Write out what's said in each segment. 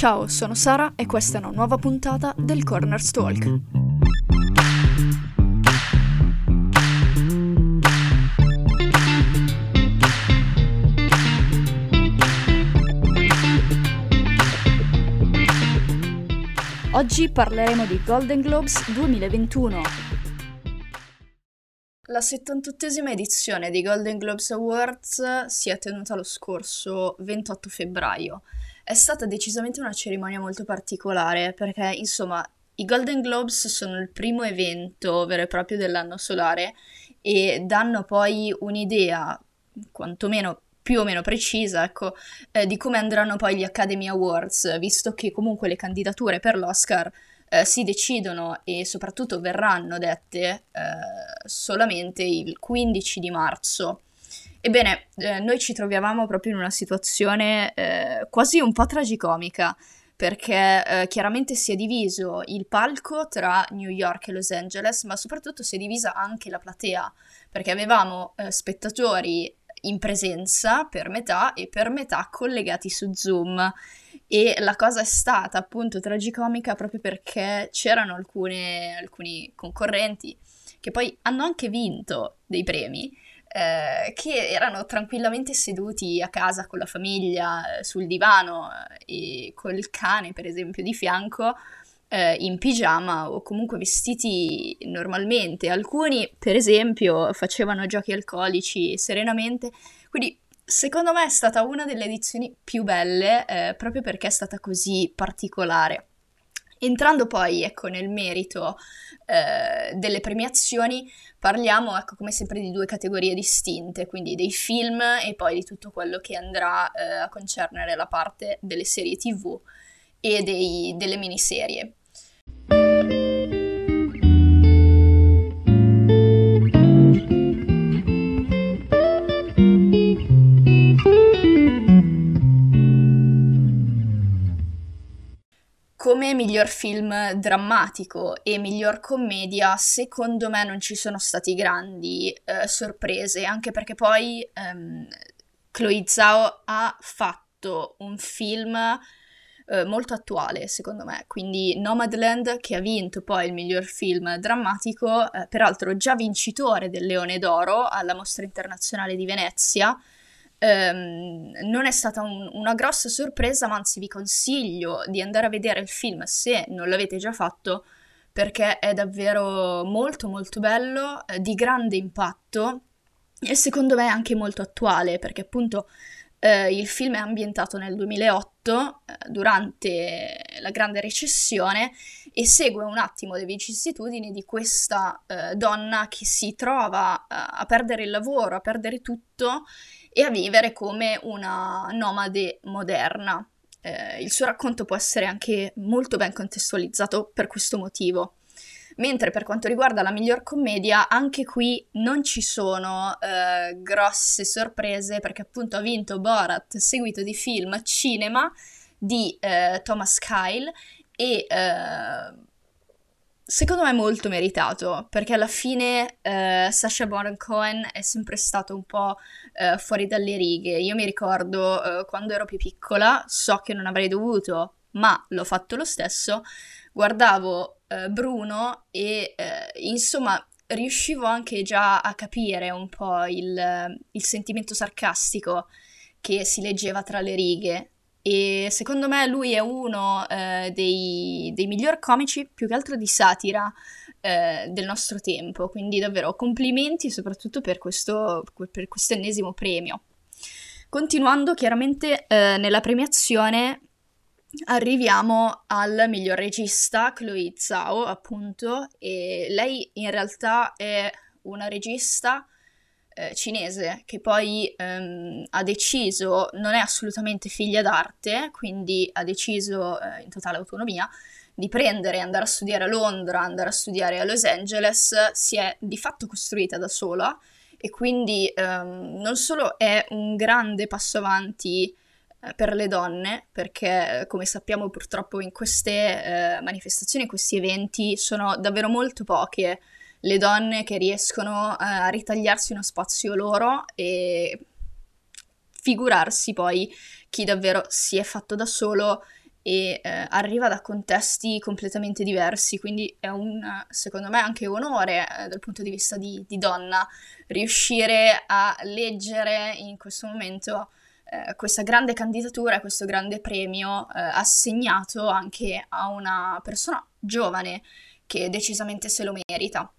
Ciao, sono Sara e questa è una nuova puntata del Corners Talk. Oggi parleremo di Golden Globes 2021. La 78esima edizione dei Golden Globes Awards si è tenuta lo scorso 28 febbraio. È stata decisamente una cerimonia molto particolare perché, insomma, i Golden Globes sono il primo evento vero e proprio dell'anno solare e danno poi un'idea, quantomeno più o meno precisa, ecco, eh, di come andranno poi gli Academy Awards, visto che comunque le candidature per l'Oscar eh, si decidono e soprattutto verranno dette eh, solamente il 15 di marzo. Ebbene, eh, noi ci trovavamo proprio in una situazione eh, quasi un po' tragicomica, perché eh, chiaramente si è diviso il palco tra New York e Los Angeles, ma soprattutto si è divisa anche la platea, perché avevamo eh, spettatori in presenza per metà e per metà collegati su Zoom. E la cosa è stata appunto tragicomica proprio perché c'erano alcune, alcuni concorrenti che poi hanno anche vinto dei premi, eh, che erano tranquillamente seduti a casa con la famiglia, eh, sul divano eh, e col cane, per esempio, di fianco, eh, in pigiama o comunque vestiti normalmente. Alcuni, per esempio, facevano giochi alcolici serenamente. Quindi, secondo me, è stata una delle edizioni più belle eh, proprio perché è stata così particolare. Entrando poi, ecco, nel merito eh, delle premiazioni, parliamo, ecco, come sempre di due categorie distinte, quindi dei film e poi di tutto quello che andrà eh, a concernere la parte delle serie tv e dei, delle miniserie. Come miglior film drammatico e miglior commedia, secondo me non ci sono stati grandi eh, sorprese, anche perché poi ehm, Chloe Zhao ha fatto un film eh, molto attuale, secondo me. Quindi Nomadland, che ha vinto poi il miglior film drammatico, eh, peraltro già vincitore del Leone d'Oro alla Mostra Internazionale di Venezia. Um, non è stata un, una grossa sorpresa, ma anzi vi consiglio di andare a vedere il film se non l'avete già fatto, perché è davvero molto molto bello, eh, di grande impatto e secondo me anche molto attuale, perché appunto eh, il film è ambientato nel 2008, eh, durante la grande recessione, e segue un attimo le vicissitudini di questa eh, donna che si trova eh, a perdere il lavoro, a perdere tutto e a vivere come una nomade moderna. Eh, il suo racconto può essere anche molto ben contestualizzato per questo motivo. Mentre per quanto riguarda la miglior commedia, anche qui non ci sono eh, grosse sorprese perché appunto ha vinto Borat, seguito di film cinema di eh, Thomas Kyle e eh, secondo me molto meritato perché alla fine eh, Sacha Baron Cohen è sempre stato un po' eh, fuori dalle righe. Io mi ricordo eh, quando ero più piccola, so che non avrei dovuto, ma l'ho fatto lo stesso guardavo eh, Bruno e eh, insomma riuscivo anche già a capire un po' il, il sentimento sarcastico che si leggeva tra le righe e secondo me lui è uno eh, dei, dei migliori comici, più che altro di satira, eh, del nostro tempo. Quindi davvero complimenti soprattutto per questo, per questo ennesimo premio. Continuando chiaramente eh, nella premiazione arriviamo al miglior regista, Chloe Zhao, appunto, e lei in realtà è una regista eh, cinese che poi ehm, ha deciso, non è assolutamente figlia d'arte, quindi ha deciso eh, in totale autonomia di prendere andare a studiare a Londra, andare a studiare a Los Angeles, si è di fatto costruita da sola e quindi ehm, non solo è un grande passo avanti per le donne, perché come sappiamo purtroppo in queste eh, manifestazioni, in questi eventi, sono davvero molto poche le donne che riescono eh, a ritagliarsi uno spazio loro e figurarsi poi chi davvero si è fatto da solo e eh, arriva da contesti completamente diversi, quindi è un, secondo me, anche onore eh, dal punto di vista di, di, donna riuscire a leggere in questo momento eh, questa grande candidatura, questo grande premio eh, assegnato anche a una persona giovane che decisamente se lo merita.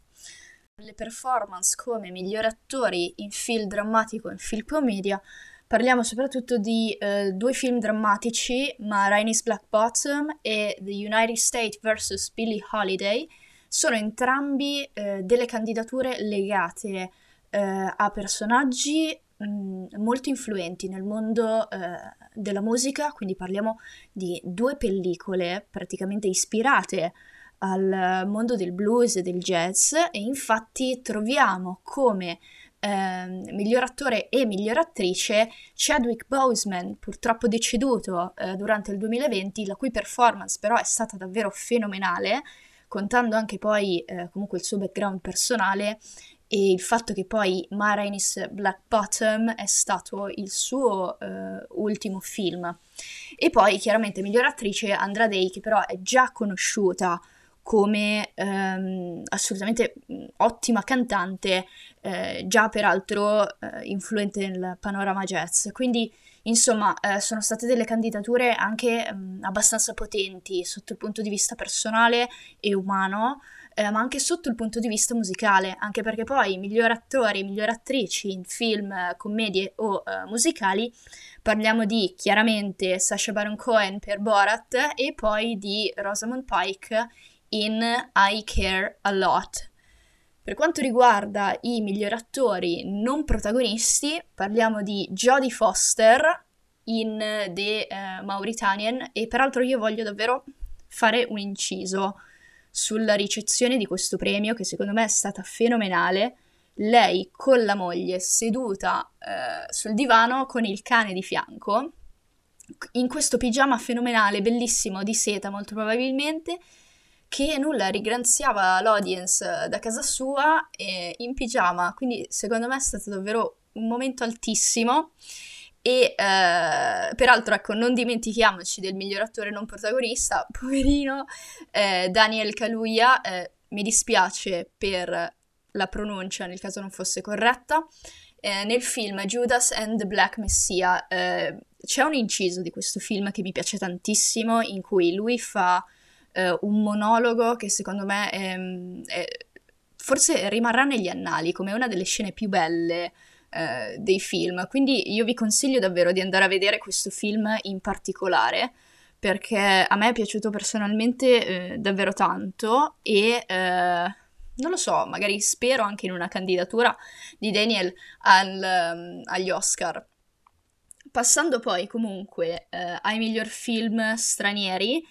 Le performance come migliori attori in film drammatico e in film commedia Parliamo soprattutto di eh, due film drammatici, Ma Rainy's Black Bottom e The United States vs. Billie Holiday. Sono entrambi eh, delle candidature legate eh, a personaggi mm, molto influenti nel mondo eh, della musica, quindi parliamo di due pellicole praticamente ispirate al mondo del blues e del jazz e infatti troviamo come eh, miglior attore e miglior attrice Chadwick Boseman, purtroppo deceduto eh, durante il 2020, la cui performance però è stata davvero fenomenale, contando anche poi eh, comunque il suo background personale e il fatto che poi Ma Rainey's Black Bottom è stato il suo uh, ultimo film. E poi chiaramente miglior attrice Andra Day, che però è già conosciuta come ehm, assolutamente ottima cantante, eh, già peraltro eh, influente nel panorama jazz. Quindi, insomma, eh, sono state delle candidature anche mh, abbastanza potenti sotto il punto di vista personale e umano, eh, ma anche sotto il punto di vista musicale, anche perché poi miglior attori, miglior attrici in film, commedie o eh, musicali Parliamo di chiaramente Sacha Baron Cohen per Borat e poi di Rosamund Pike in I Care a Lot. Per quanto riguarda i migliori attori non protagonisti, parliamo di Jodie Foster in The uh, Mauritanian e peraltro io voglio davvero fare un inciso sulla ricezione di questo premio che secondo me è stata fenomenale. Lei con la moglie seduta uh, sul divano con il cane di fianco, in questo pigiama fenomenale, bellissimo, di seta molto probabilmente, che nulla, ringraziava l'audience da casa sua in pigiama, quindi secondo me è stato davvero un momento altissimo e eh, peraltro ecco non dimentichiamoci del miglior attore non protagonista, poverino eh, Daniel Kaluuya, eh, mi dispiace per la pronuncia nel caso non fosse corretta, eh, nel film Judas and the Black Messiah eh, c'è un inciso di questo film che mi piace tantissimo in cui lui fa eh, un monologo che secondo me è, è, forse rimarrà negli annali come una delle scene più belle eh, dei film. Quindi io vi consiglio davvero di andare a vedere questo film in particolare perché a me è piaciuto personalmente eh, davvero tanto e eh, non lo so, magari spero anche in una candidatura di Daniel al, um, agli Oscar. Passando poi comunque eh, ai miglior film stranieri,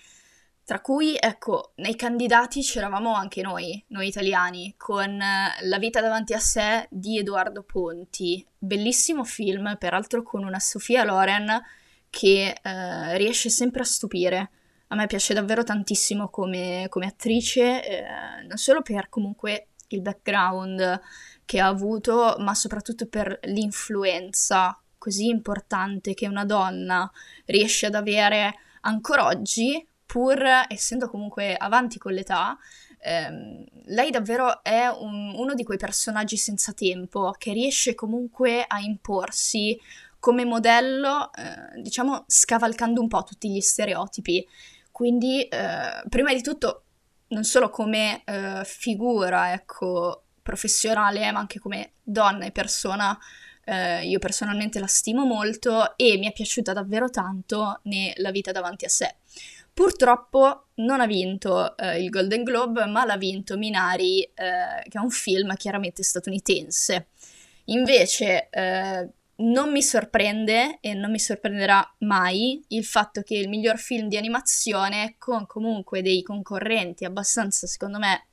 tra cui, ecco, nei candidati c'eravamo anche noi, noi italiani, con eh, La vita davanti a sé di Edoardo Ponti. Bellissimo film, peraltro con una Sofia Loren che eh, riesce sempre a stupire. A me piace davvero tantissimo come, come attrice, eh, non solo per comunque il background che ha avuto, ma soprattutto per l'influenza così importante che una donna riesce ad avere ancora oggi pur essendo comunque avanti con l'età, ehm, lei davvero è un, uno di quei personaggi senza tempo che riesce comunque a imporsi come modello, eh, diciamo, scavalcando un po' tutti gli stereotipi. Quindi, eh, prima di tutto, non solo come eh, figura, ecco, professionale, ma anche come donna e persona, eh, io personalmente la stimo molto e mi è piaciuta davvero tanto nella vita davanti a sé. Purtroppo non ha vinto eh, il Golden Globe, ma l'ha vinto Minari, eh, che è un film chiaramente statunitense. Invece eh, non mi sorprende e non mi sorprenderà mai il fatto che il miglior film di animazione, con comunque dei concorrenti abbastanza, secondo me,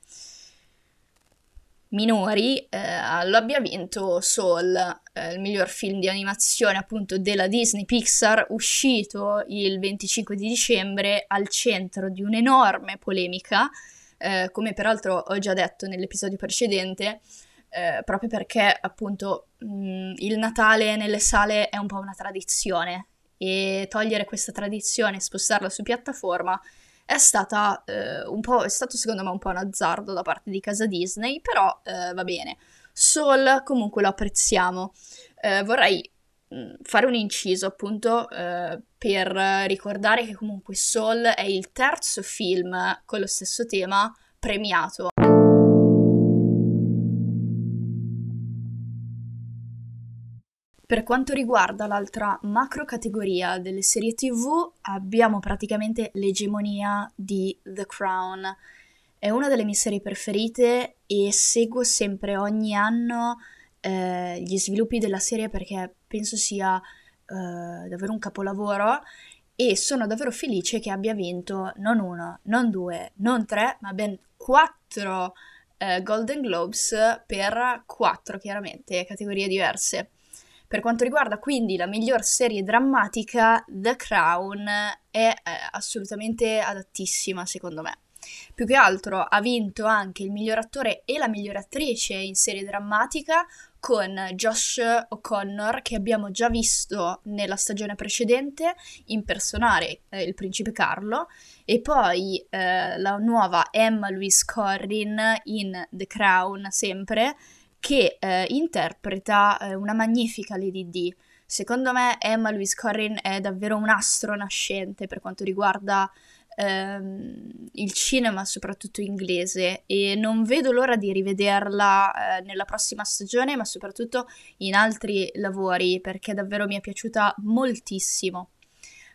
minori eh, lo abbia vinto Soul, eh, il miglior film di animazione appunto della Disney Pixar, uscito il 25 di dicembre al centro di un'enorme polemica, eh, come peraltro ho già detto nell'episodio precedente, eh, proprio perché appunto mh, il Natale nelle sale è un po' una tradizione e togliere questa tradizione e spostarla su piattaforma è stata eh, è stato secondo me un po' un azzardo da parte di casa Disney, però eh, va bene. Soul comunque lo apprezziamo. Eh, vorrei mm, fare un inciso appunto eh, per ricordare che comunque Soul è il terzo film con lo stesso tema premiato. Per quanto riguarda l'altra macro categoria delle serie TV, abbiamo praticamente l'egemonia di The Crown. È una delle mie serie preferite e seguo sempre ogni anno eh, gli sviluppi della serie perché penso sia eh, davvero un capolavoro e sono davvero felice che abbia vinto non uno, non due, non tre, ma ben quattro eh, Golden Globes per quattro chiaramente categorie diverse. Per quanto riguarda quindi la miglior serie drammatica, The Crown è eh, assolutamente adattissima secondo me. Più che altro ha vinto anche il miglior attore e la miglior attrice in serie drammatica con Josh O'Connor che abbiamo già visto nella stagione precedente impersonare eh, il principe Carlo e poi eh, la nuova Emma Louise Corrin in The Crown sempre che eh, interpreta eh, una magnifica Lady D. Secondo me Emma Louise Corrin è davvero un astro nascente per quanto riguarda ehm, il cinema, soprattutto inglese, e non vedo l'ora di rivederla eh, nella prossima stagione, ma soprattutto in altri lavori, perché davvero mi è piaciuta moltissimo.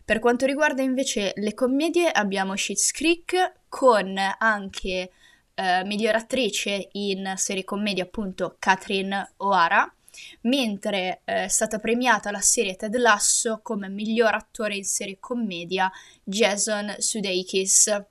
Per quanto riguarda invece le commedie, abbiamo Schitt's Creek con anche eh, miglior attrice in serie commedia appunto Catherine O'Hara, mentre eh, è stata premiata la serie Ted Lasso come miglior attore in serie commedia Jason Sudeikis.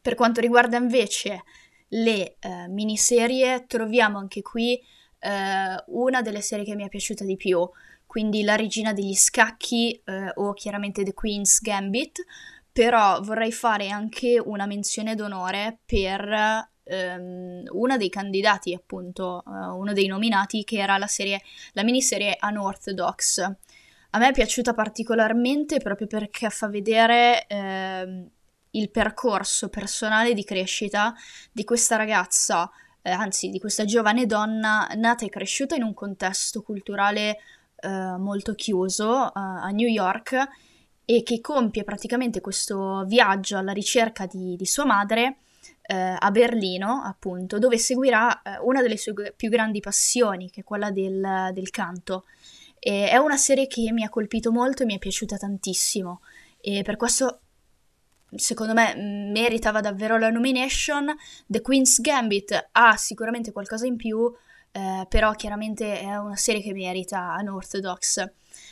Per quanto riguarda invece le eh, miniserie, troviamo anche qui eh, una delle serie che mi è piaciuta di più, quindi La regina degli scacchi eh, o chiaramente The Queen's Gambit, però vorrei fare anche una menzione d'onore per um, uno dei candidati, appunto, uh, uno dei nominati, che era la, serie, la miniserie Unorthodox. A me è piaciuta particolarmente proprio perché fa vedere eh, il percorso personale di crescita di questa ragazza, eh, anzi di questa giovane donna nata e cresciuta in un contesto culturale eh, molto chiuso eh, a New York e che compie praticamente questo viaggio alla ricerca di, di sua madre eh, a Berlino, appunto, dove seguirà eh, una delle sue più grandi passioni, che è quella del, del canto. E è una serie che mi ha colpito molto e mi è piaciuta tantissimo e per questo secondo me meritava davvero la nomination. The Queen's Gambit ha sicuramente qualcosa in più, eh, però chiaramente è una serie che merita Unorthodox.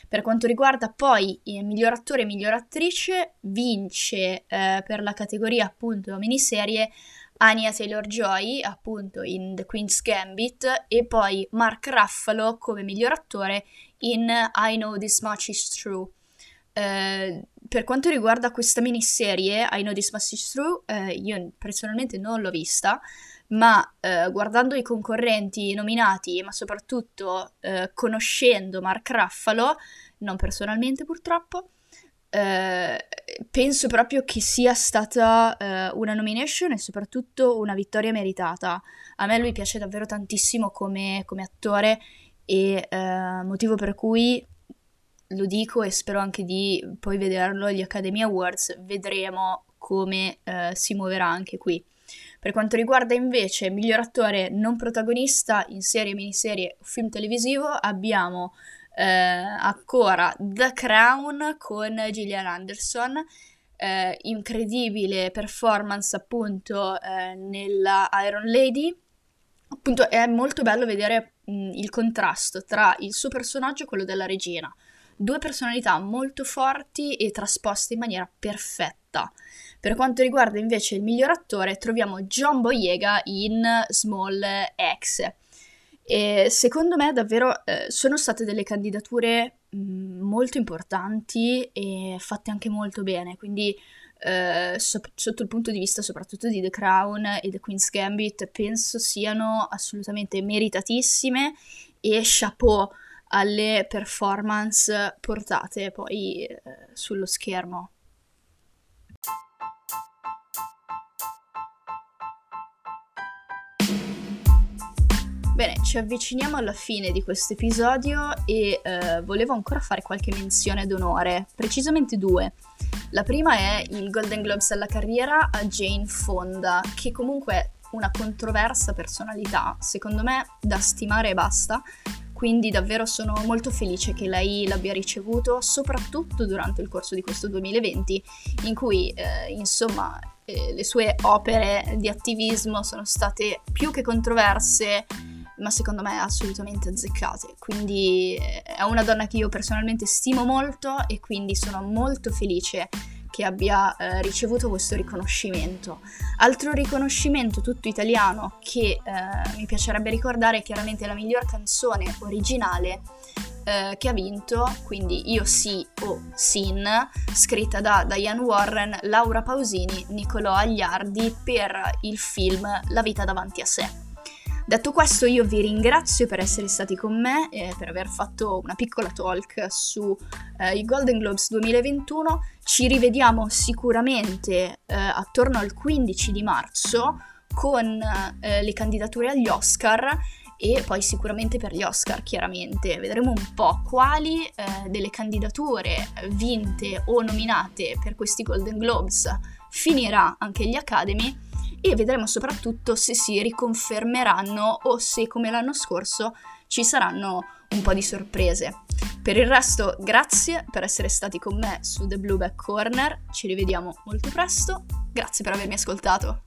Per quanto riguarda poi il miglior attore e miglior attrice, vince eh, per la categoria appunto miniserie Anya Taylor-Joy appunto in The Queen's Gambit e poi Mark Ruffalo come miglior attore in I Know This Much Is True. Eh, per quanto riguarda questa miniserie, I Know This Much Is True, eh, io personalmente non l'ho vista, ma eh, guardando i concorrenti nominati, ma soprattutto eh, conoscendo Mark Ruffalo, non personalmente purtroppo, eh, penso proprio che sia stata eh, una nomination e soprattutto una vittoria meritata. A me lui piace davvero tantissimo come, come attore e eh, motivo per cui lo dico e spero anche di poi vederlo agli Academy Awards, vedremo come eh, si muoverà anche qui. Per quanto riguarda invece miglior attore non protagonista in serie, miniserie o film televisivo, abbiamo eh, ancora The Crown con Gillian Anderson. Eh, incredibile performance appunto eh, nella Iron Lady. Appunto è molto bello vedere mh, il contrasto tra il suo personaggio e quello della regina. Due personalità molto forti e trasposte in maniera perfetta. Per quanto riguarda invece il miglior attore, troviamo John Boyega in Small X. E secondo me davvero eh, sono state delle candidature mm, molto importanti e fatte anche molto bene, quindi eh, so- sotto il punto di vista soprattutto di The Crown e The Queen's Gambit penso siano assolutamente meritatissime e chapeau alle performance portate poi eh, sullo schermo. Bene, ci avviciniamo alla fine di questo episodio e eh, volevo ancora fare qualche menzione d'onore, precisamente due. La prima è il Golden Globes alla carriera a Jane Fonda, che comunque è una controversa personalità, secondo me da stimare e basta, quindi davvero sono molto felice che lei l'abbia ricevuto, soprattutto durante il corso di questo 2020, in cui eh, insomma eh, le sue opere di attivismo sono state più che controverse, ma secondo me assolutamente azzeccate. Quindi eh, è una donna che io personalmente stimo molto e quindi sono molto felice che abbia eh, ricevuto questo riconoscimento. Altro riconoscimento tutto italiano che eh, mi piacerebbe ricordare è chiaramente la miglior canzone originale eh, che ha vinto, quindi Io sì o Sin, scritta da Diane Warren, Laura Pausini, Nicolò Agliardi per il film La vita davanti a sé. Detto questo, io vi ringrazio per essere stati con me e per aver fatto una piccola talk sui eh, Golden Globes 2021. Ci rivediamo sicuramente eh, attorno al 15 di marzo con eh, le candidature agli Oscar e poi sicuramente per gli Oscar chiaramente. Vedremo un po' quali eh, delle candidature vinte o nominate per questi Golden Globes. Finirà anche gli Academy e vedremo soprattutto se si riconfermeranno o se come l'anno scorso ci saranno un po' di sorprese. Per il resto, grazie per essere stati con me su The Blueback Corner, ci rivediamo molto presto, grazie per avermi ascoltato.